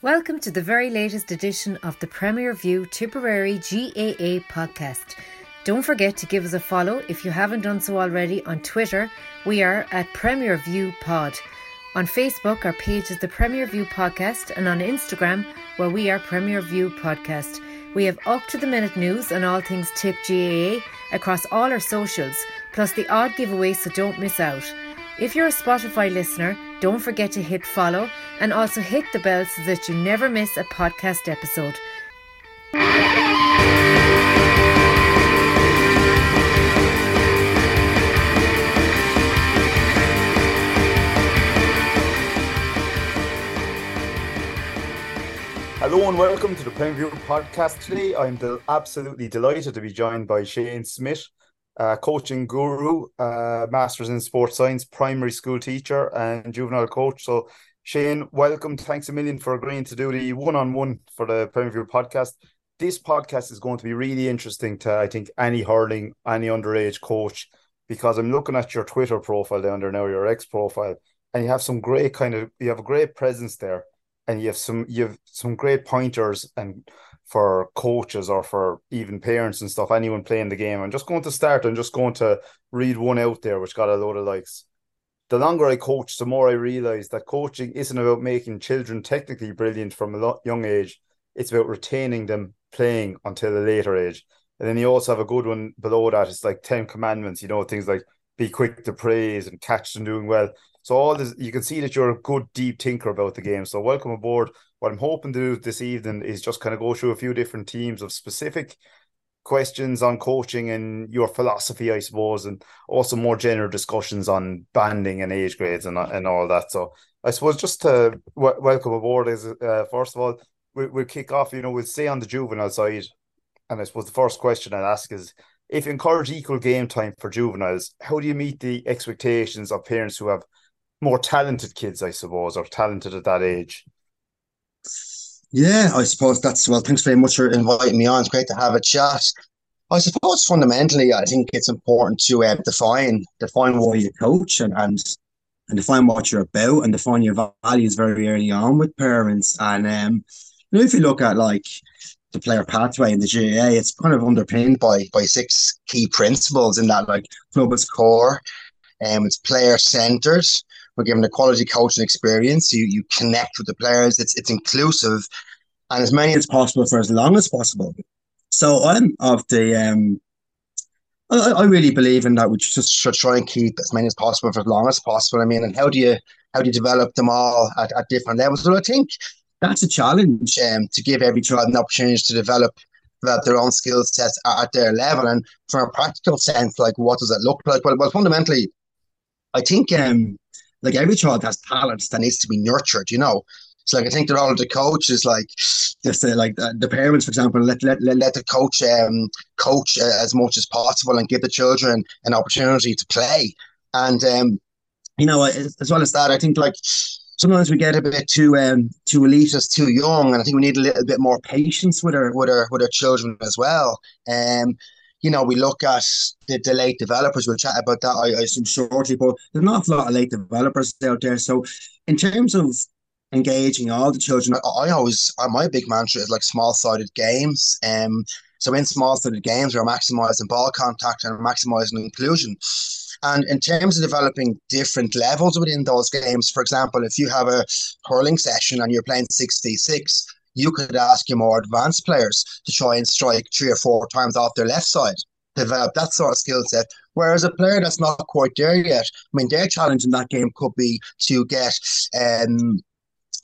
Welcome to the very latest edition of the Premier View Tipperary GAA podcast. Don't forget to give us a follow if you haven't done so already on Twitter. We are at Premier View Pod. On Facebook, our page is the Premier View Podcast, and on Instagram, where we are Premier View Podcast. We have up to the minute news on all things Tip GAA across all our socials, plus the odd giveaway, so don't miss out. If you're a Spotify listener, don't forget to hit follow and also hit the bell so that you never miss a podcast episode. Hello and welcome to the Premier View podcast. Today, I'm del- absolutely delighted to be joined by Shane Smith, uh, coaching guru, uh, masters in sports science, primary school teacher, and juvenile coach. So, Shane, welcome. Thanks a million for agreeing to do the one-on-one for the Premier View podcast. This podcast is going to be really interesting to, I think, any hurling, any underage coach, because I'm looking at your Twitter profile down there now, your ex profile, and you have some great kind of, you have a great presence there and you have some you have some great pointers and for coaches or for even parents and stuff, anyone playing the game. I'm just going to start. I'm just going to read one out there which got a load of likes. The longer I coach, the more I realize that coaching isn't about making children technically brilliant from a young age. It's about retaining them playing until a later age. And then you also have a good one below that. It's like 10 commandments, you know, things like be quick to praise and catch them doing well. So all this, you can see that you're a good deep thinker about the game. So welcome aboard. What I'm hoping to do this evening is just kind of go through a few different teams of specific questions on coaching and your philosophy, I suppose, and also more general discussions on banding and age grades and and all that. So I suppose just to w- welcome aboard is uh, first of all we, we'll kick off. You know, we'll stay on the juvenile side, and I suppose the first question I'd ask is if you encourage equal game time for juveniles, how do you meet the expectations of parents who have more talented kids, I suppose, or talented at that age. Yeah, I suppose that's well. Thanks very much for inviting me on. It's great to have a chat. I suppose fundamentally, I think it's important to uh, define define why you coach and, and and define what you're about and define your values very early on with parents. And um, you know, if you look at like the player pathway in the GAA, it's kind of underpinned by by six key principles in that like club is core, um, it's player centered, we're given a quality coaching experience. You you connect with the players. It's it's inclusive, and as many as possible for as long as possible. So I'm of the um. I, I really believe in that. We just should try and keep as many as possible for as long as possible. I mean, and how do you how do you develop them all at, at different levels? So I think that's a challenge um, to give every child an opportunity to develop develop their own skill sets at, at their level. And from a practical sense, like what does it look like? Well, well fundamentally, I think um, like every child has talents that needs to be nurtured, you know. So like I think that all of the coaches, like just uh, like uh, the parents, for example, let let, let, the coach um coach uh, as much as possible and give the children an opportunity to play. And um you know, as well as that, I think like sometimes we get a bit too um too elitist, too young, and I think we need a little bit more patience with our with our with our children as well. Um, you know, we look at the, the late developers. We'll chat about that, I, I assume, shortly. But there's an awful lot of late developers out there. So, in terms of engaging all the children, I, I always my big mantra is like small sided games. Um, so in small sided games, we're maximizing ball contact and maximizing inclusion. And in terms of developing different levels within those games, for example, if you have a hurling session and you're playing 6v6, you could ask your more advanced players to try and strike three or four times off their left side, develop that sort of skill set. Whereas a player that's not quite there yet, I mean, their challenge in that game could be to get um,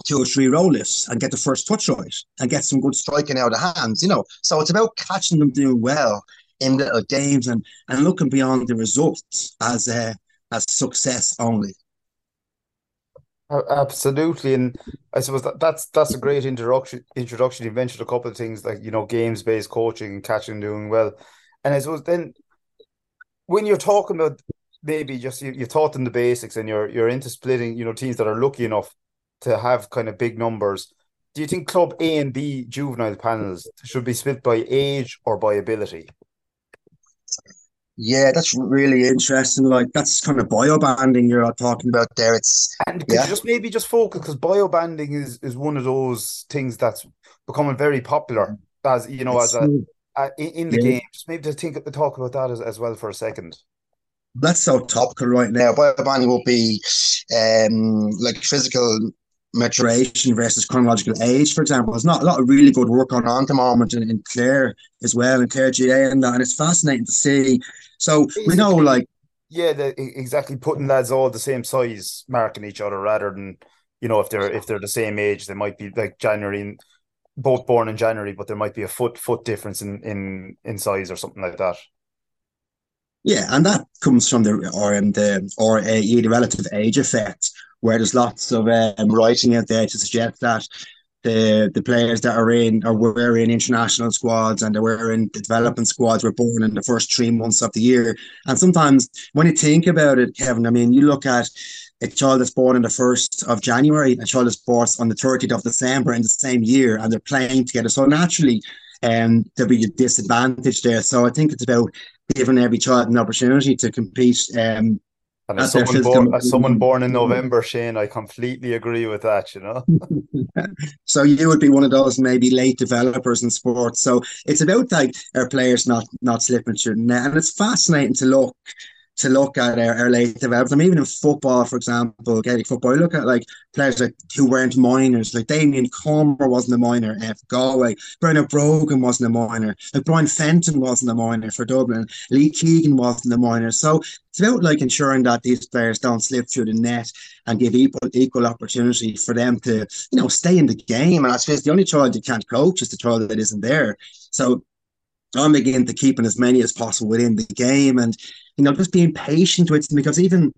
two or three roll lifts and get the first touch right and get some good striking out of hands, you know. So it's about catching them doing well in little games and, and looking beyond the results as uh, as success only. Absolutely, and I suppose that, that's that's a great introduction. Introduction. You mentioned a couple of things like you know games based coaching, and catching, doing well, and I suppose then when you're talking about maybe just you, you taught them the basics and you're you're into splitting you know teams that are lucky enough to have kind of big numbers. Do you think club A and B juvenile panels should be split by age or by ability? Yeah, that's really interesting. Like that's kind of bio banding you're talking about there. It's and could yeah. you just maybe just focus because bio banding is is one of those things that's becoming very popular as you know it's, as a, a in the yeah. game. Just maybe to think to talk about that as, as well for a second. That's so topical right now. Bio banding will be um like physical maturation versus chronological age, for example. There's not a lot of really good work on at the moment in, in Clare as well, in Clare GAA and that, and it's fascinating to see. So we know, like, yeah, the, exactly. Putting lads all the same size, marking each other rather than you know if they're if they're the same age, they might be like January, both born in January, but there might be a foot foot difference in in in size or something like that. Yeah, and that comes from the or um, the or a the relative age effect, where there's lots of um, writing out there to suggest that the the players that are in or were in international squads and they were in the development squads were born in the first three months of the year. And sometimes when you think about it, Kevin, I mean, you look at a child that's born on the 1st of January, a child that's born on the 30th of December in the same year, and they're playing together. So naturally, um, there'll be a disadvantage there. So I think it's about giving every child an opportunity to compete um, and as someone, born, as someone born in November, Shane, I completely agree with that, you know. so you would be one of those maybe late developers in sports. So it's about like our players not not slipping through the net. And it's fascinating to look to look at our, our late. I mean, even in football, for example, Gaelic football, look at like players like who weren't minors, like Damien Comer wasn't a minor F Galway, Bernard Brogan wasn't a minor, like Brian Fenton wasn't a minor for Dublin, Lee Keegan wasn't a minor. So it's about like ensuring that these players don't slip through the net and give equal equal opportunity for them to, you know, stay in the game. And I suppose the only child you can't coach is the child that isn't there. So I'm beginning to keeping as many as possible within the game and you know, just being patient with them because even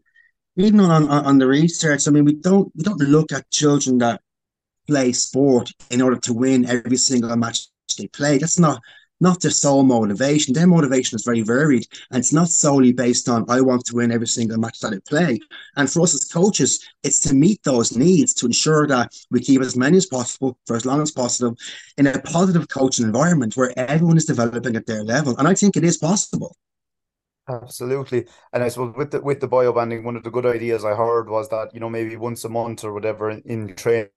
even on, on, on the research, I mean, we don't we don't look at children that play sport in order to win every single match they play. That's not not their sole motivation. Their motivation is very varied, and it's not solely based on I want to win every single match that I play. And for us as coaches, it's to meet those needs to ensure that we keep as many as possible for as long as possible in a positive coaching environment where everyone is developing at their level. And I think it is possible. Absolutely, and I suppose with the with the bio banding, one of the good ideas I heard was that you know maybe once a month or whatever in, in training,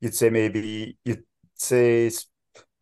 you'd say maybe you'd say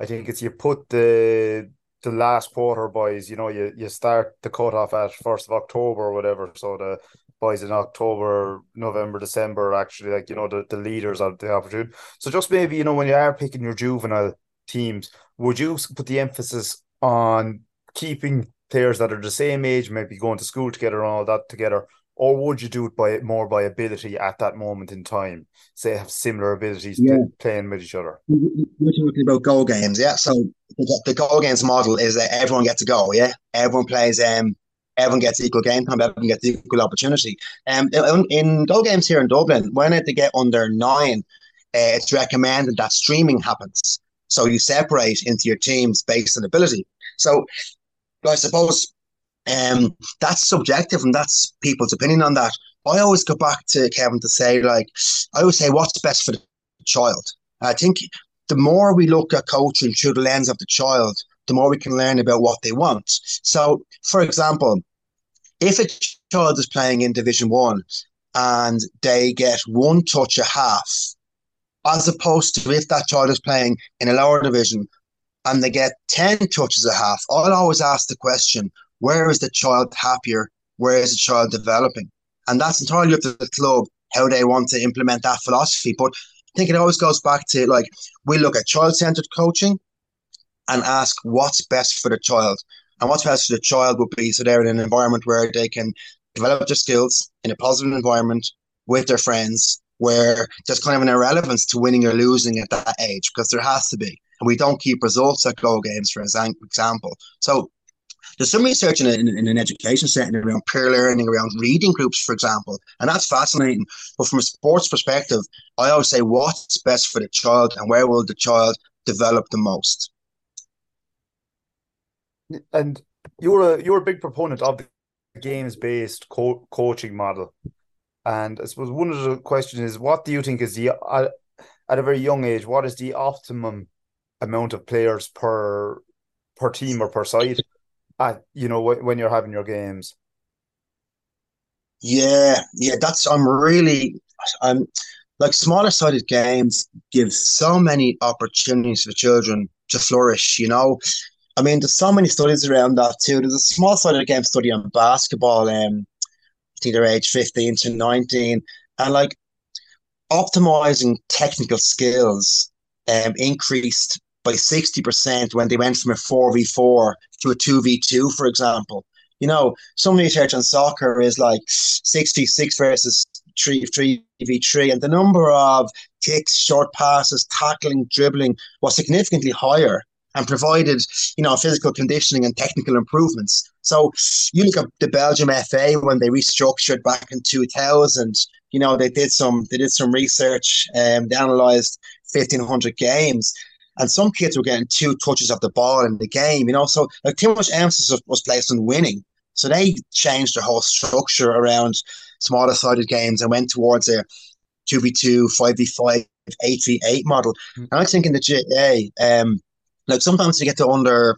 I think it's you put the the last quarter boys, you know, you you start the cutoff at first of October or whatever, so the boys in October, November, December actually like you know the, the leaders of the opportunity. So just maybe you know when you are picking your juvenile teams, would you put the emphasis on keeping players that are the same age, maybe going to school together and all that together, or would you do it by more by ability at that moment in time? Say have similar abilities yeah. playing with each other. We're talking about go games, yeah. So the, the go games model is that everyone gets a goal, yeah. Everyone plays um everyone gets equal game time, everyone gets equal opportunity. Um, in, in go games here in Dublin, when they get under nine, uh, it's recommended that streaming happens. So you separate into your teams based on ability. So I suppose um, that's subjective and that's people's opinion on that. I always go back to Kevin to say, like, I always say, what's best for the child? I think the more we look at coaching through the lens of the child, the more we can learn about what they want. So, for example, if a child is playing in Division One and they get one touch a half, as opposed to if that child is playing in a lower division and they get 10 touches a half, I'll always ask the question where is the child happier? Where is the child developing? And that's entirely up to the club how they want to implement that philosophy. But I think it always goes back to like we look at child centered coaching and ask what's best for the child. And what's best for the child would be so they're in an environment where they can develop their skills in a positive environment with their friends, where there's kind of an irrelevance to winning or losing at that age, because there has to be. And we don't keep results at go games, for example. So there's some research in, a, in, in, an education setting around peer learning, around reading groups, for example, and that's fascinating. But from a sports perspective, I always say what's best for the child and where will the child develop the most. And you're a you're a big proponent of the games based co- coaching model, and I suppose one of the questions is, what do you think is the at a very young age, what is the optimum amount of players per per team or per side? At you know when you're having your games. Yeah, yeah, that's I'm really I'm like smaller sided games give so many opportunities for children to flourish. You know, I mean, there's so many studies around that too. There's a small sided game study on basketball. Um, I think they're age 15 to 19, and like optimizing technical skills um increased by 60% when they went from a 4v4 to a 2v2, for example. You know, some research on soccer is like 6v6 versus 3 3v3, and the number of kicks, short passes, tackling, dribbling was significantly higher and provided, you know, physical conditioning and technical improvements. So you look at the Belgium FA when they restructured back in 2000, you know, they did some they did some research, um, they analysed 1500 games and some kids were getting two touches of the ball in the game, you know. So like too much emphasis was placed on winning. So they changed their whole structure around smaller sided games and went towards a 2v2, 5v5, 8v8 model. Mm. And I think in the GAA, um, like sometimes you get to under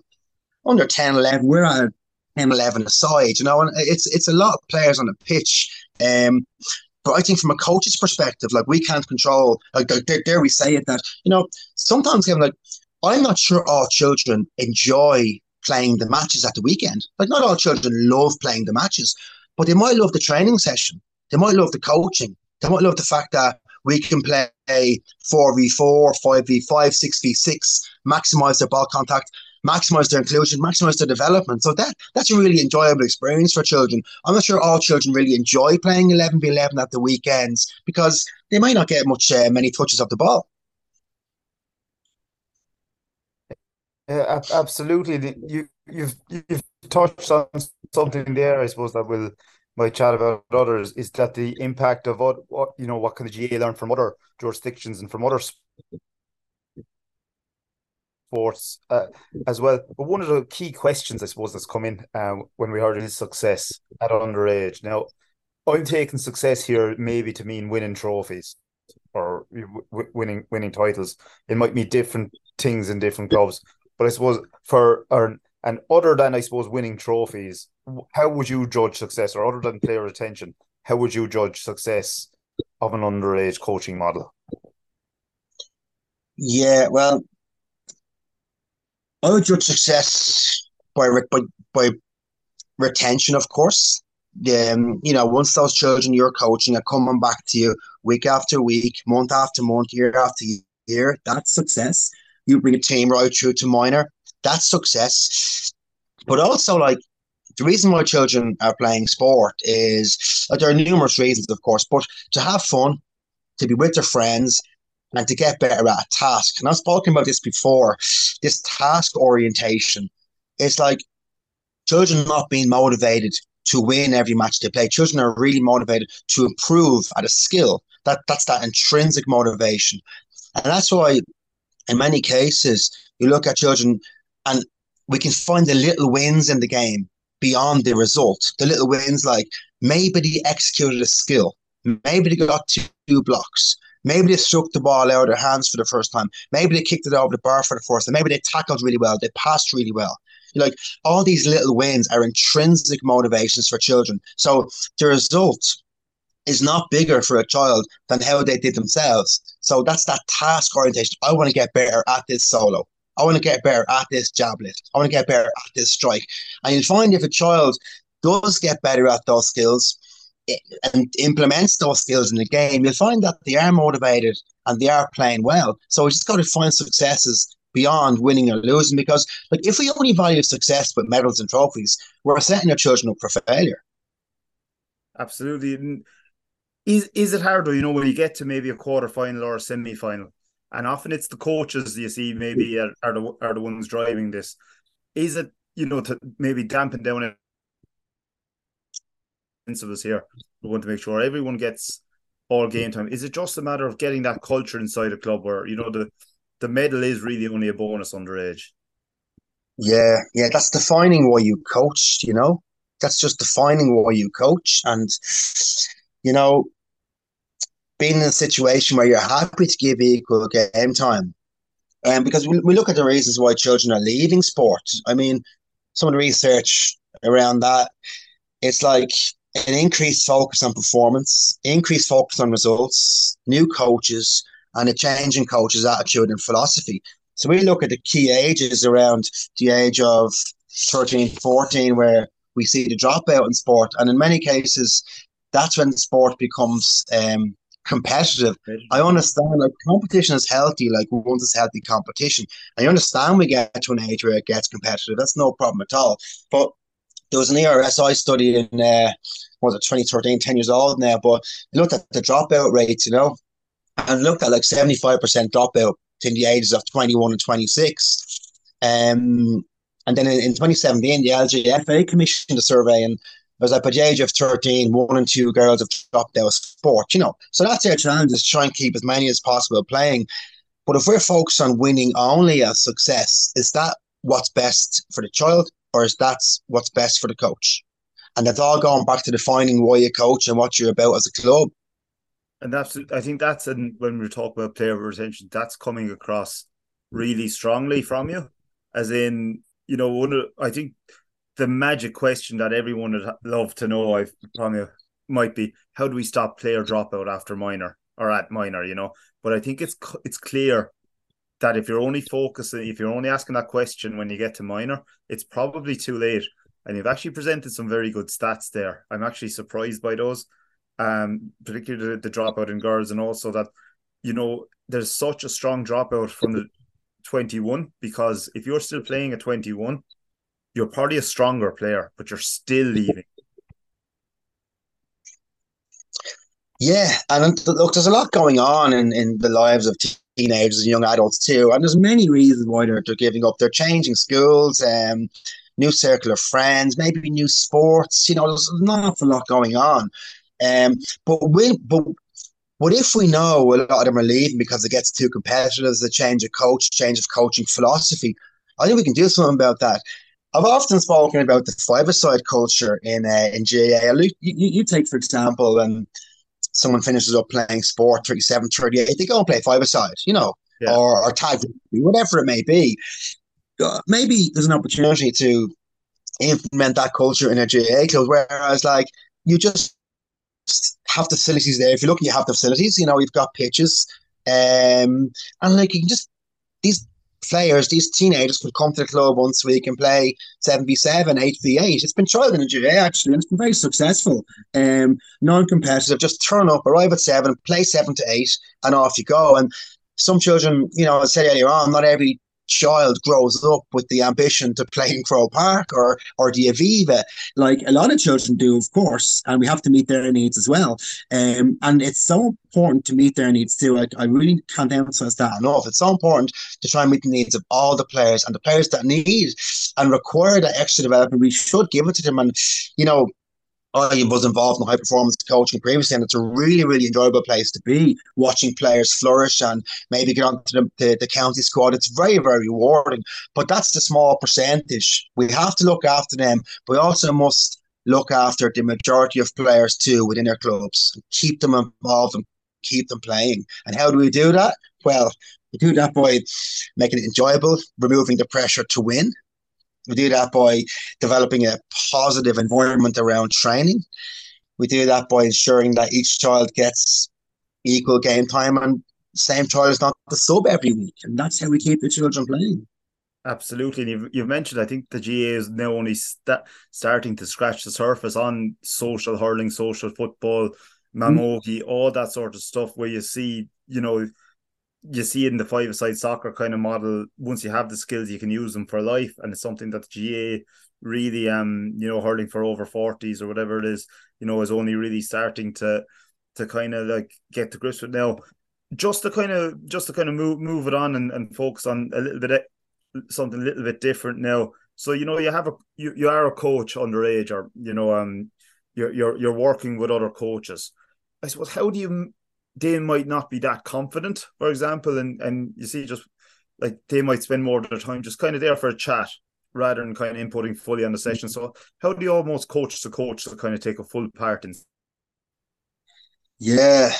under 10, 11, we're at 10, 11 aside, you know, and it's it's a lot of players on the pitch. Um, but I think from a coach's perspective, like we can't control, like dare, dare we say it, that, you know, sometimes Kevin, like, I'm not sure all children enjoy playing the matches at the weekend. Like, not all children love playing the matches, but they might love the training session. They might love the coaching. They might love the fact that we can play 4v4, 5v5, 6v6, maximize their ball contact maximize their inclusion, maximize their development. So that that's a really enjoyable experience for children. I'm not sure all children really enjoy playing 11 v 11 at the weekends because they might not get much uh, many touches of the ball. Yeah, absolutely. You you've you've touched on something there. I suppose that will might chat about others is that the impact of what, what you know what can the GAA learn from other jurisdictions and from other sports uh, as well. But one of the key questions, I suppose, that's come in uh, when we heard his success at underage. Now, I'm taking success here maybe to mean winning trophies or w- winning winning titles. It might mean different things in different clubs. But I suppose for or, and other than I suppose winning trophies, how would you judge success, or other than player retention, how would you judge success of an underage coaching model? Yeah, well, Judge success by by by retention, of course. Um, you know, once those children you're coaching are coming back to you week after week, month after month, year after year, that's success. You bring a team right through to minor, that's success. But also, like the reason why children are playing sport is like, there are numerous reasons, of course, but to have fun, to be with their friends, and to get better at a task. And I've spoken about this before. This task orientation is like children not being motivated to win every match they play. Children are really motivated to improve at a skill. That that's that intrinsic motivation, and that's why, in many cases, you look at children, and we can find the little wins in the game. beyond the result. The little wins like maybe they executed a skill, maybe they got two blocks, maybe they struck the ball out of their hands for the first time, maybe they kicked it over the bar for the first time, maybe they tackled really well, they passed really well. Like all these little wins are intrinsic motivations for children. So the result is not bigger for a child than how they did themselves. So that's that task orientation. I want to get better at this solo. I want to get better at this jab lift. I want to get better at this strike. And you'll find if a child does get better at those skills and implements those skills in the game, you'll find that they are motivated and they are playing well. So we just got to find successes beyond winning or losing because like if we only value success with medals and trophies, we're setting our children up for failure. Absolutely. Is is it hard though, you know, when you get to maybe a quarter final or a semi final, and often it's the coaches you see maybe are, are the are the ones driving this. Is it, you know, to maybe dampen down of us here. We want to make sure everyone gets all game time. Is it just a matter of getting that culture inside a club where, you know, the the medal is really only a bonus underage. Yeah, yeah, that's defining why you coach, you know? That's just defining why you coach. And, you know, being in a situation where you're happy to give equal game time. And um, because we, we look at the reasons why children are leaving sport. I mean, some of the research around that, it's like an increased focus on performance, increased focus on results, new coaches, and a change in coaches' attitude and philosophy. So we look at the key ages around the age of 13, 14, where we see the dropout in sport. And in many cases, that's when sport becomes um, competitive. I understand like competition is healthy, like want this healthy competition. I understand we get to an age where it gets competitive. That's no problem at all. But there was an ESRI study in uh, was it 2013, 10 years old now, but looked at the dropout rates, you know, and looked at like 75% dropout in the ages of 21 and 26. Um, and then in, in 2017, the LGFA commissioned a survey and it was like by the age of 13, one and two girls have dropped out of sport, you know. So that's our challenge is try and keep as many as possible playing. But if we're focused on winning only as success, is that what's best for the child or is that what's best for the coach? And that's all going back to defining why you coach and what you're about as a club and that's I think that's and when we talk about player retention, that's coming across really strongly from you, as in you know one of, I think the magic question that everyone would love to know I from you might be how do we stop player dropout after minor or at minor, you know? But I think it's it's clear that if you're only focusing, if you're only asking that question when you get to minor, it's probably too late. And you've actually presented some very good stats there. I'm actually surprised by those um, particularly the, the dropout in girls, and also that you know there's such a strong dropout from the 21 because if you're still playing at 21, you're probably a stronger player, but you're still leaving. Yeah, and look, there's a lot going on in, in the lives of teenagers and young adults too, and there's many reasons why they're, they're giving up. They're changing schools, um, new circle of friends, maybe new sports. You know, there's an awful lot going on. Um, but we, but but if we know a lot of them are leaving because it gets too competitive, there's a change of coach, change of coaching philosophy, I think we can do something about that. I've often spoken about the five-a-side culture in uh, in GAA. You, you, you, take, for example, and someone finishes up playing sport 37, 38, they go and play five-a-side, you know, yeah. or, or tag, whatever it may be. Uh, maybe there's an opportunity to implement that culture in a GAA club, whereas, like, you just have the facilities there. If you're looking, you have the facilities. You know, you've got pitches, um, and like you can just these players, these teenagers could come to the club once a week and play seven v seven, eight v eight. It's been tried in Nigeria actually, and it's been very successful. Um, non-competitive, just turn up, arrive at seven, play seven to eight, and off you go. And some children, you know, I said earlier on, not every child grows up with the ambition to play in Croke Park or or the Aviva, like a lot of children do, of course, and we have to meet their needs as well. Um, and it's so important to meet their needs too. I, I really can't emphasize that enough. It's so important to try and meet the needs of all the players and the players that need and require that extra development. We should give it to them, and you know I was involved in high performance coaching previously, and it's a really, really enjoyable place to be watching players flourish and maybe get onto the, the, the, county squad. It's very, very rewarding. But that's the small percentage. We have to look after them, but we also must look after the majority of players too within their clubs, and keep them involved and keep them playing. And how do we do that? Well, we do that by making it enjoyable, removing the pressure to win, we do that by developing a positive environment around training. We do that by ensuring that each child gets equal game time and same child is not the sub every week. And that's how we keep the children playing. Absolutely. And you've, you've mentioned, I think the GAA is now only st- starting to scratch the surface on social hurling, social football, camogie, mm. all that sort of stuff where you see, you know, you see in the five-a-side soccer kind of model. Once you have the skills, you can use them for life, and it's something that the GAA really, um, you know, hurling for over forties or whatever it is, you know, is only really starting to to kind of like get to grips with now. Just to kind of just to kind of move move it on and, and focus on a little bit something a little bit different now. So you know, you have a you, you are a coach underage, or you know, um, you're you're you're working with other coaches. I suppose how do you they might not be that confident, for example, and and you see just like they might spend more of their time just kind of there for a chat rather than kind of inputting fully on the session. Mm-hmm. So how do you almost coach the coach to kind of take a full part in? Yeah.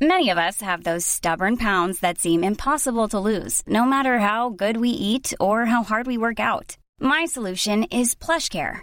Many of us have those stubborn pounds that seem impossible to lose, no matter how good we eat or how hard we work out. My solution is PlushCare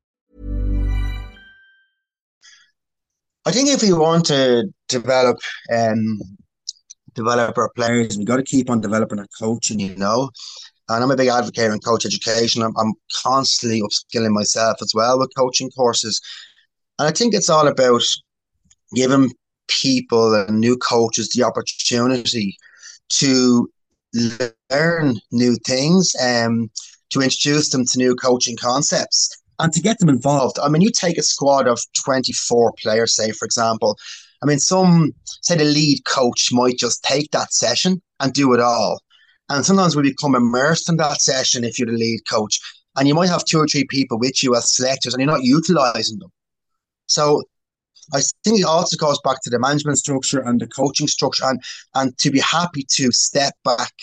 I think if we want to develop um, develop our players, we got to keep on developing our coaching, you know. And I'm a big advocate in coach education. I'm, I'm constantly upskilling myself as well with coaching courses. And I think it's all about giving people and new coaches the opportunity to learn new things, um, to introduce them to new coaching concepts and to get them involved. I mean, you take a squad of 24 players, say, for example. I mean, some, say, the lead coach might just take that session and do it all. And sometimes we become immersed in that session if you're the lead coach. And you might have two or three people with you as selectors and you're not utilizing them. So I think it also goes back to the management structure and the coaching structure and, and to be happy to step back.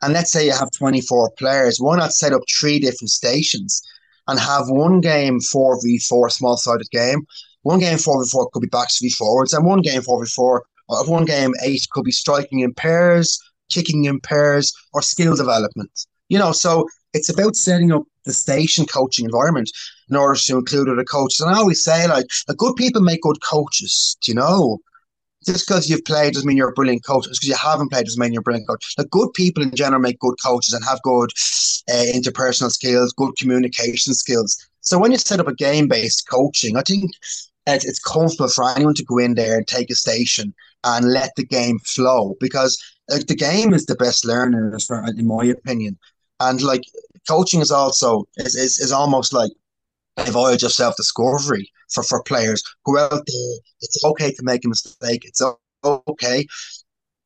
And let's say you have 24 players, why not set up three different stations and have one game 4v4 small sided game. One game 4v4 could be backs v forwards, and one game 4v4, or uh, one game 8 could be striking in pairs, kicking in pairs, or skill development. You know, so it's about setting up the station coaching environment in order to include other coaches. And I always say, like, good people make good coaches, you know? Just because you've played doesn't mean you're a brilliant coach. Just because you haven't played doesn't mean you're a brilliant coach. Like good people in general make good coaches and have good uh, interpersonal skills, good communication skills. So when you set up a game-based coaching, I think it's, it's comfortable for anyone to go in there and take a station and let the game flow because like the game is the best learner, in my opinion. And like coaching is also is, is, is almost like a voyage of self discovery for, for players. Go out there. It's okay to make a mistake. It's okay.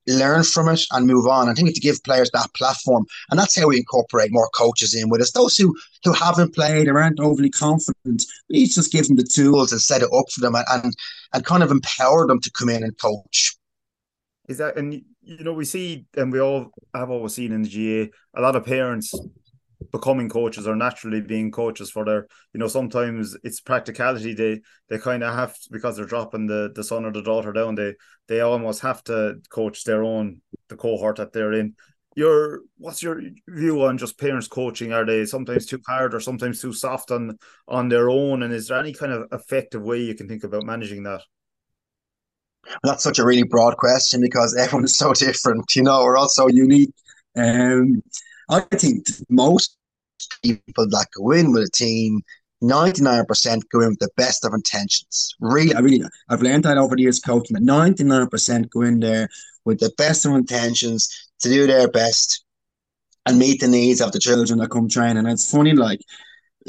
Learn from it and move on. I think to give players that platform. And that's how we incorporate more coaches in with us. Those who, who haven't played or aren't overly confident, we just give them the tools and set it up for them and, and, and kind of empower them to come in and coach. Is that, and you know, we see, and we all have always seen in the GAA, a lot of parents becoming coaches or naturally being coaches for their you know sometimes it's practicality they they kind of have to, because they're dropping the the son or the daughter down they they almost have to coach their own the cohort that they're in your what's your view on just parents coaching? Are they sometimes too hard or sometimes too soft on on their own? And is there any kind of effective way you can think about managing that? That's such a really broad question because everyone is so different. You know, we're all so unique. Um, I think most people that go in with a team 99% go in with the best of intentions. Really, I really, I've learned that over the years coaching that 99% go in there with the best of intentions to do their best and meet the needs of the children that come train. And it's funny, like,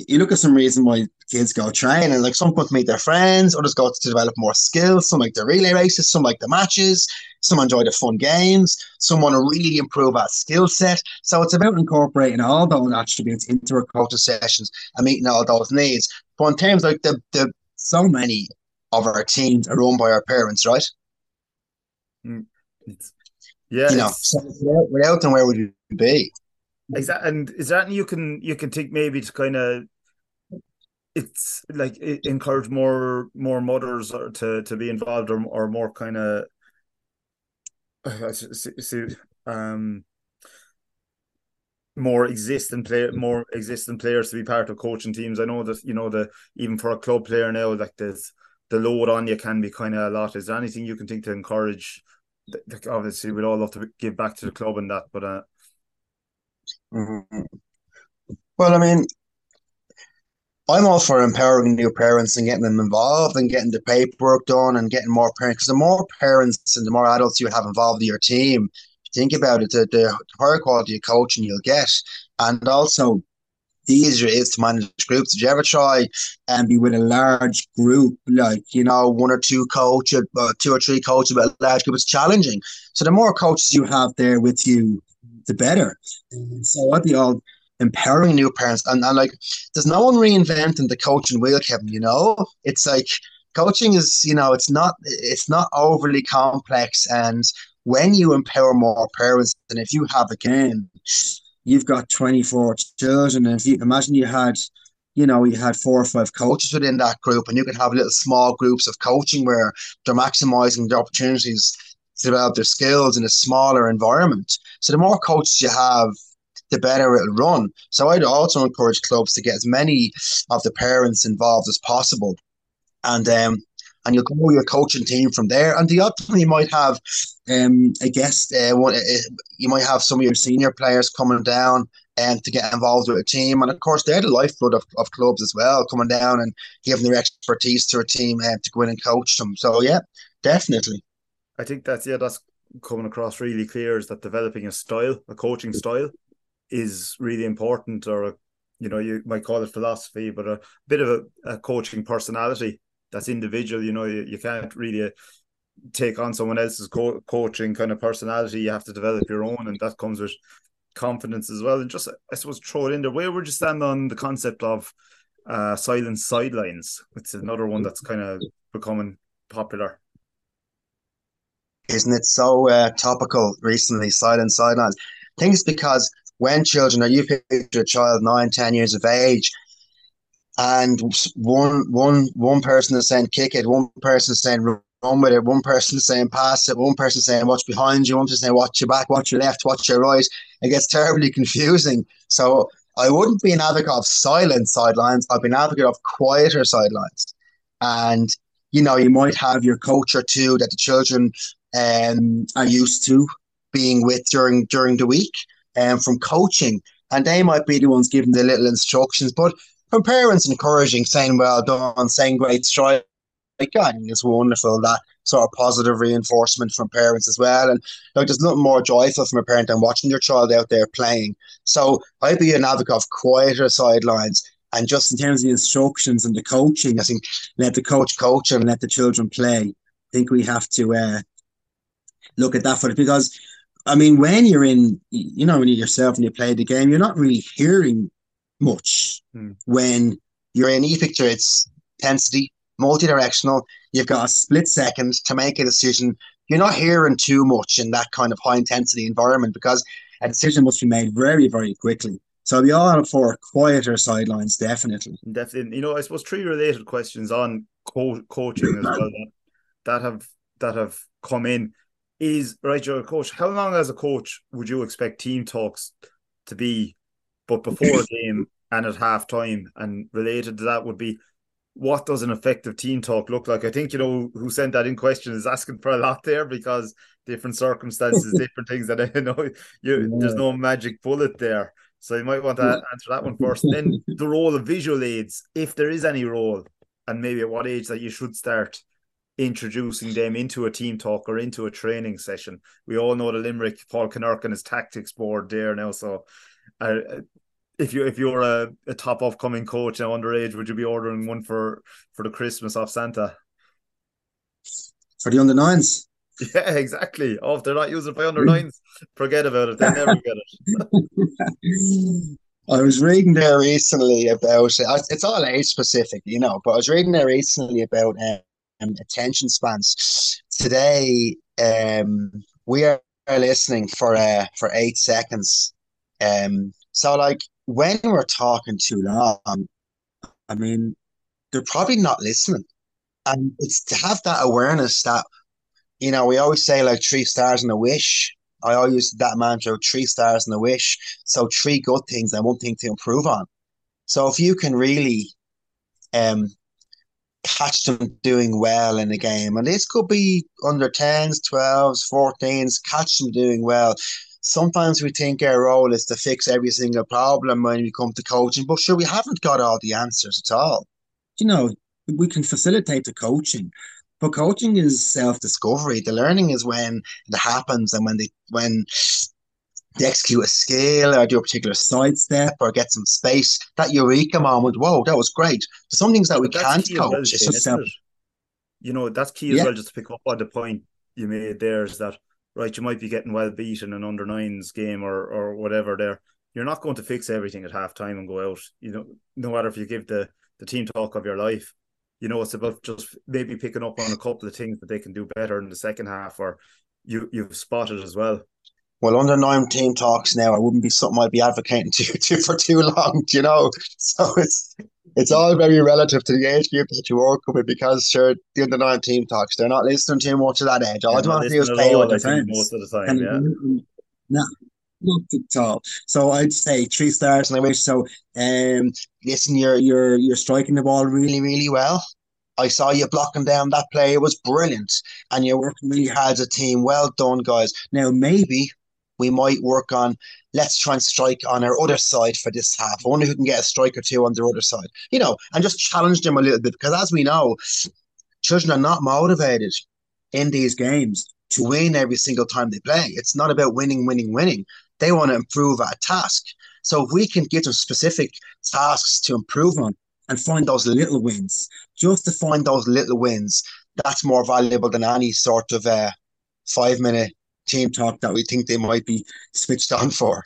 you look at some reason why kids go train, and like some want to meet their friends, others go to develop more skills. Some like the relay races, some like the matches, some enjoy the fun games, some want to really improve our skill set. So it's about incorporating all those attributes into our coaching sessions and meeting all those needs. But in terms like the the so many of our teams are run by our parents, right? Mm, yeah, you know, so without, without them, where would you be? Exactly. And is that you can you can think maybe to kind of it's like encourage more more mothers or to to be involved or or more kind of um more existing player more existing players to be part of coaching teams. I know that you know the even for a club player now, like there's the load on you can be kind of a lot. Is there anything you can think to encourage? Obviously, we'd all love to give back to the club and that, but uh, Mm-hmm. Well, I mean, I'm all for empowering new parents and getting them involved and getting the paperwork done and getting more parents. Because the more parents and the more adults you have involved in your team, think about it, the, the higher quality of coaching you'll get. And also, the easier it is to manage groups. Did you ever try and be with a large group, like, you know, one or two coaches, uh, two or three coaches, but a large group? It's challenging. So the more coaches you have there with you, the better. So I'd be all empowering new parents and, and like there's no one reinventing the coaching wheel, Kevin, you know? It's like coaching is, you know, it's not it's not overly complex and when you empower more parents and if you have again you've got 24 children and if you imagine you had you know, you had four or five coaches within that group, and you could have little small groups of coaching where they're maximizing the opportunities to develop their skills in a smaller environment. So the more coaches you have, the better it'll run. So I'd also encourage clubs to get as many of the parents involved as possible. And um and you'll grow your coaching team from there. And the other thing you might have um I guess uh, one, uh, you might have some of your senior players coming down and um, to get involved with a team. And of course they're the lifeblood of, of clubs as well, coming down and giving their expertise to a team and uh, to go in and coach them. So yeah, definitely. I think that's yeah, that's coming across really clear is that developing a style, a coaching style, is really important. Or a, you know, you might call it philosophy, but a bit of a, a coaching personality that's individual. You know, you, you can't really uh, take on someone else's co- coaching kind of personality. You have to develop your own, and that comes with confidence as well. And just I suppose throw it in there. Where would you stand on the concept of uh, silent sidelines? It's another one that's kind of becoming popular isn't it so uh, topical recently, silent sidelines? It's because when children are you picture a child nine, ten years of age, and one one one person is saying kick it, one person is saying run with it, one person is saying pass it, one person is saying watch behind you, one person saying watch your back, watch your left, watch your right. It gets terribly confusing. So I wouldn't be an advocate of silent sidelines. I'd be an advocate of quieter sidelines. And you know, you might have your coach or two that the children um, are used to being with during during the week and um, from coaching. And they might be the ones giving the little instructions. But from parents encouraging, saying well done, saying great strike, think it's wonderful that sort of positive reinforcement from parents as well. And like there's nothing more joyful from a parent than watching your child out there playing. So I'd be an advocate of quieter sidelines. And just in terms of the instructions and the coaching, I think let the coach coach and let the children play. I think we have to uh, look at that for it because I mean, when you're in, you know, when you yourself and you play the game, you're not really hearing much. Hmm. When you're in e-picture, it's intensity, multi-directional. You've got a split second to make a decision. You're not hearing too much in that kind of high intensity environment because a decision must be made very, very quickly. So we all for quieter sidelines, definitely. Definitely. You know, I suppose three related questions on co- coaching as well that, that have that have come in is right, you're a coach. How long as a coach would you expect team talks to be, but before a game and at half time? And related to that would be what does an effective team talk look like? I think you know who sent that in question is asking for a lot there because different circumstances, different things that I know you yeah. there's no magic bullet there. So you might want to answer that one first. then the role of visual aids, if there is any role, and maybe at what age that you should start introducing them into a team talk or into a training session. We all know the Limerick Paul Kinnerk and his tactics board there now. So, uh, if you if you're a, a top upcoming coach now underage, would you be ordering one for for the Christmas off Santa? For the under nines. Yeah, exactly. Oh, if they're not using by under nines, forget about it. They never get it. I was reading there recently about it, it's all age specific, you know, but I was reading there recently about um, attention spans. Today, um, we are listening for uh, for eight seconds. Um, so like when we're talking too long, I mean, they're probably not listening. And it's to have that awareness that, you know, we always say like three stars and a wish. I always use that mantra, three stars and a wish. So three good things and one thing to improve on. So if you can really um catch them doing well in a game, and this could be under 10s, 12s, 14s, catch them doing well sometimes we think our role is to fix every single problem when we come to coaching, but sure, we haven't got all the answers at all. You know, we can facilitate the coaching, but coaching is self-discovery. The learning is when it happens and when they when they execute a skill or do a particular sidestep or get some space. That eureka moment, whoa, that was great. There's some things that we can't coach. Well, you know, that's key as yeah. well, just to pick up on the point you made there is that right, you might be getting well beaten in an under nines game or or whatever there. You're not going to fix everything at halftime and go out. You know, no matter if you give the the team talk of your life. You know, it's about just maybe picking up on a couple of things that they can do better in the second half or you you've spotted as well. Well, under nine team talks now, I wouldn't be something I'd be advocating to, to for too long, you know. So it's it's all very relative to the age group that you work with because sure the under nine team talks, they're not listening too much to that age. All they want to do is play with their friends. Most of the time, and, yeah. No, not at all. So I'd say three stars and I wish so um listen you're you're you're striking the ball really, really well. I saw you blocking down that play. It was brilliant. And you're working really hard as a team. Well done, guys. Now maybe we might work on let's try and strike on our other side for this half. Wonder who can get a strike or two on their other side, you know, and just challenge them a little bit because as we know, children are not motivated in these games to win every single time they play. It's not about winning, winning, winning. They want to improve at a task. So if we can give them specific tasks to improve on and find those little wins, just to find those little wins, that's more valuable than any sort of uh, five minute team talk that we think they might be switched on for.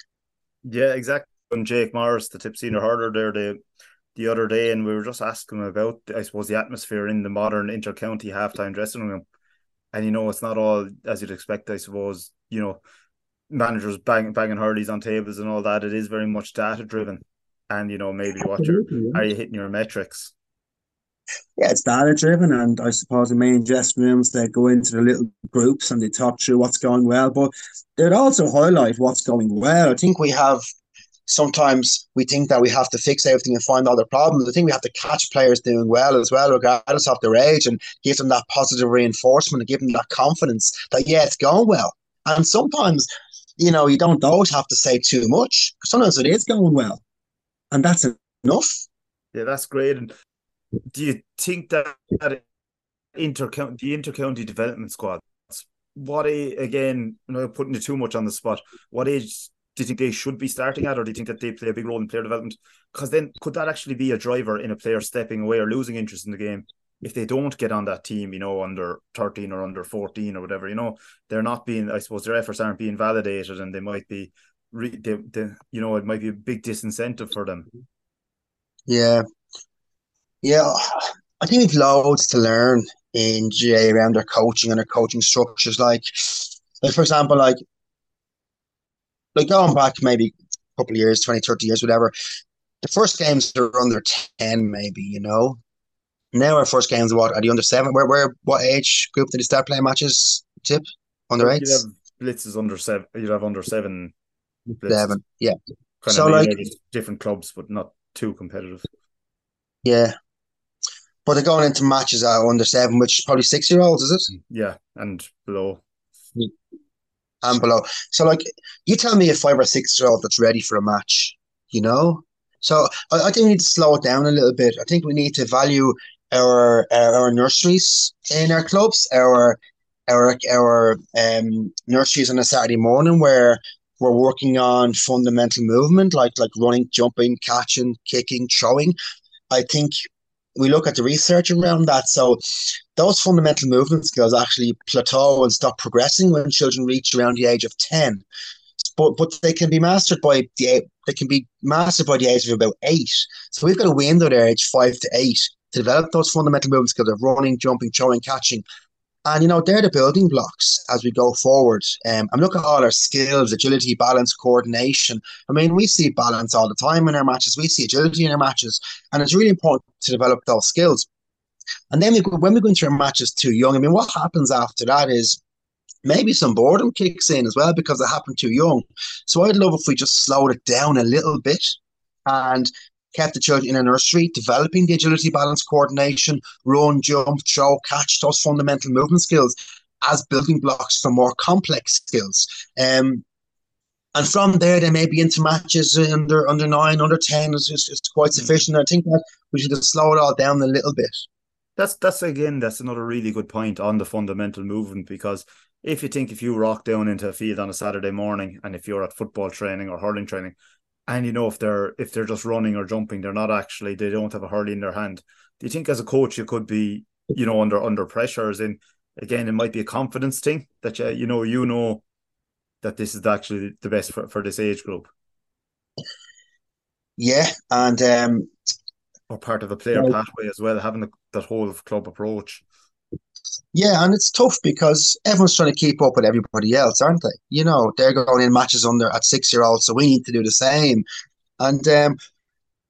Yeah, exactly. And Jake Morris, the tip senior hurler there, the the other day, and we were just asking him about, I suppose, the atmosphere in the modern inter-county halftime dressing room. And you know, it's not all as you'd expect, I suppose. You know, managers banging banging hurleys on tables and all that. It is very much data driven, and you know, maybe what you're are you hitting your metrics? Yeah, it's data driven, and I suppose the main dressing rooms they go into the little groups and they talk through what's going well, but they'd also highlight what's going well. I think we have sometimes we think that we have to fix everything and find all the problems. I think we have to catch players doing well as well, regardless of their age, and give them that positive reinforcement and give them that confidence that yeah, it's going well. And sometimes, you know, you don't always have to say too much. Sometimes it is going well, and that's enough. Yeah, that's great. And do you think that, that intercounty the intercounty development squads what age, again know putting you too much on the spot what age do you think they should be starting at or do you think that they play a big role in player development? Because then could that actually be a driver in a player stepping away or losing interest in the game if they don't get on that team you know under 13 or under 14 or whatever you know? They're not being i suppose their efforts aren't being validated and they might be they, they, you know it might be a big disincentive for them. Yeah yeah, I think we've loads to learn in GAA around their coaching and their coaching structures. Like, like for example, like like going back maybe a couple of years, 20, 30 years, whatever. The first games are under 10, maybe, you know. Now our first games what are the under seven? Where where what age group did you start playing matches? Tip? under eight. You'd have blitzes under seven. You'd have under seven. Blitzes. Seven, yeah. Kind So, of like- different clubs, but not too competitive. Yeah. But they're going into matches at under seven, which is probably six year olds, is it? Yeah, and below. And below. So, like, you tell me a five or six year old that's ready for a match, you know? So, I, I think we need to slow it down a little bit. I think we need to value our our, our nurseries in our clubs, our our our um nurseries on a Saturday morning where we're working on fundamental movement like like running, jumping, catching, kicking, throwing. I think we look at the research around that. So those fundamental movement skills actually plateau and stop progressing when children reach around the age of 10. But but they can be mastered by the they can be mastered by the age of about eight. So we've got a window there, age five to eight, to develop those fundamental movement skills of running, jumping, throwing, catching. And you know, they're the building blocks as we go forward. Um, and look at all our skills, agility, balance, coordination. I mean, we see balance all the time in our matches. We see agility in our matches. And it's really important to develop those skills. And then we when we go into our matches too young, I mean, what happens after that is maybe some boredom kicks in as well because it happened too young. So I'd love if we just slowed it down a little bit and kept the children in a nursery, developing the agility, balance, coordination, run, jump, throw, catch, those fundamental movement skills as building blocks for more complex skills. Um, and from there, they may be into matches under under nine, under ten is, is quite sufficient. I think that we should just slow it all down a little bit. That's that's again that's another really good point on the fundamental movement because if you think if you rock down into a field on a Saturday morning and if you're at football training or hurling training and you know if they're if they're just running or jumping they're not actually they don't have a hurley in their hand. Do you think as a coach you could be you know under under pressure? As in again it might be a confidence thing that you you know you know that this is actually the best for, for this age group. Yeah, and um, or part of a player pathway as well having the, that whole of club approach Yeah, and it's tough because everyone's trying to keep up with everybody else, aren't they? You know, they're going in matches under at six year olds, so we need to do the same. And um,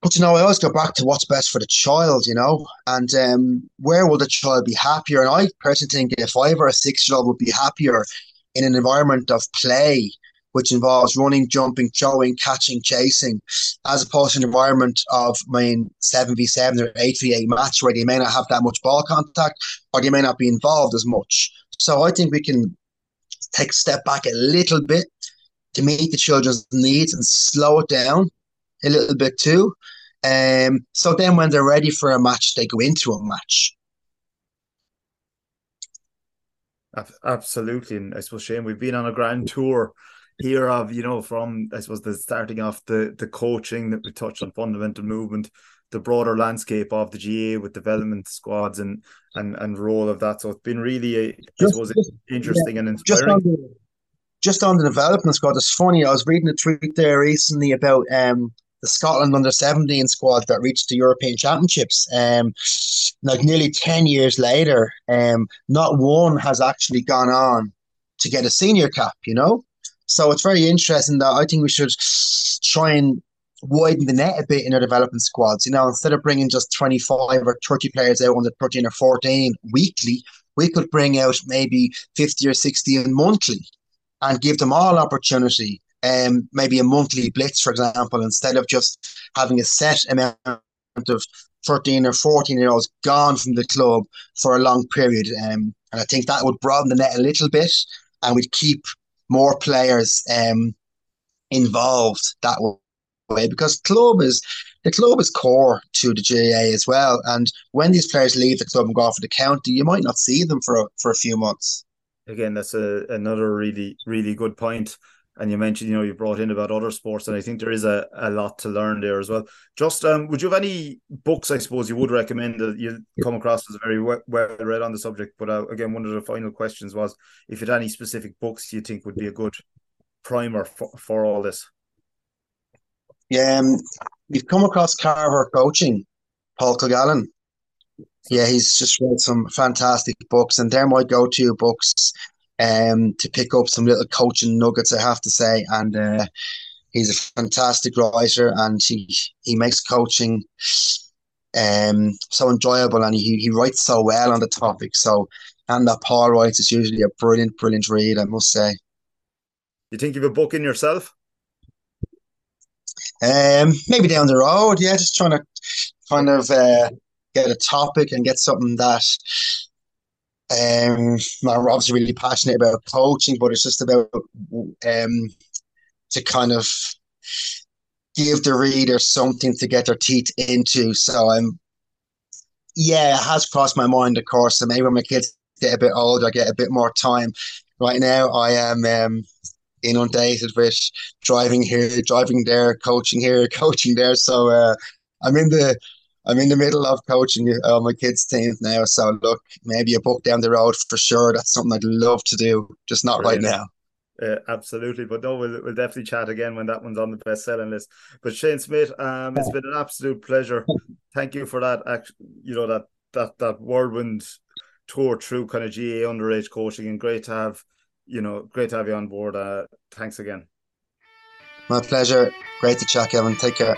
but you know, I always go back to what's best for the child, you know, and um, where will the child be happier? And I personally think if five or a six year old would be happier in an environment of play, which involves running, jumping, throwing, catching, chasing, as opposed to an environment of, I mean, seven v seven or eight v eight match where they may not have that much ball contact or they may not be involved as much. So I think we can take a step back a little bit to meet the children's needs and slow it down a little bit too. Um, so then when they're ready for a match, they go into a match. Absolutely, and I suppose Shane, we've been on a grand tour here of you know from I suppose the starting off the the coaching that we touched on fundamental movement, the broader landscape of the GAA with development squads and and and role of that. So it's been really, a, I Just- suppose, just- interesting and Just inspiring. on the just on the development squad, it's funny. I was reading a tweet there recently about um the Scotland under 17 squad that reached the European Championships. Um, like nearly 10 years later, um, not one has actually gone on to get a senior cap, you know? So it's very interesting that I think we should try and widen the net a bit in our development squads. You know, instead of bringing just 25 or 30 players out on the 13 or 14 weekly, we could bring out maybe 50 or 60 monthly and give them all opportunity. Um, maybe a monthly blitz, for example, instead of just having a set amount of 13 or 14 year olds gone from the club for a long period. Um, and I think that would broaden the net a little bit and we'd keep more players um, involved that way because club is the club is core to the GAA as well. And when these players leave the club and go off to the county, you might not see them for a, for a few months. Again, that's a another really really good point. And you mentioned, you know, you brought in about other sports, and I think there is a, a lot to learn there as well. Just, um, would you have any books, I suppose, you would recommend that you come across as very well, read on the subject? But uh, again, one of the final questions was if you had any specific books you think would be a good primer for, for all this. Yeah, um, we've come across Carver coaching, Paul Kilgallen. Yeah, he's just read some fantastic books, and they're my go-to books um, to pick up some little coaching nuggets, I have to say. And uh, he's a fantastic writer, and he he makes coaching um so enjoyable, and he he writes so well on the topic. So and that Paul writes is usually a brilliant, brilliant read, I must say. You think you've a book in yourself? Um, maybe down the road, yeah, just trying to kind of uh, get a topic and get something that um I'm obviously really passionate about coaching, but it's just about um to kind of give the reader something to get their teeth into. So I'm yeah, it has crossed my mind, of course. And maybe when my kids get a bit older, I get a bit more time. Right now, I am um, inundated with driving here, driving there, coaching here, coaching there. So uh, I'm in the I'm in the middle of coaching uh, my kids' teams now. So look, maybe a book down the road for sure. That's something I'd love to do, just not Brilliant. right now. Uh, absolutely, but no, we'll, we'll definitely chat again when that one's on the best selling list. But Shane Smith, um, it's been an absolute pleasure. Thank you for that. You know that that that whirlwind tour through kind of GAA underage coaching, and great to have you know great to have you on board. Uh, thanks again. My pleasure. Great to chat, Kevin. Take care.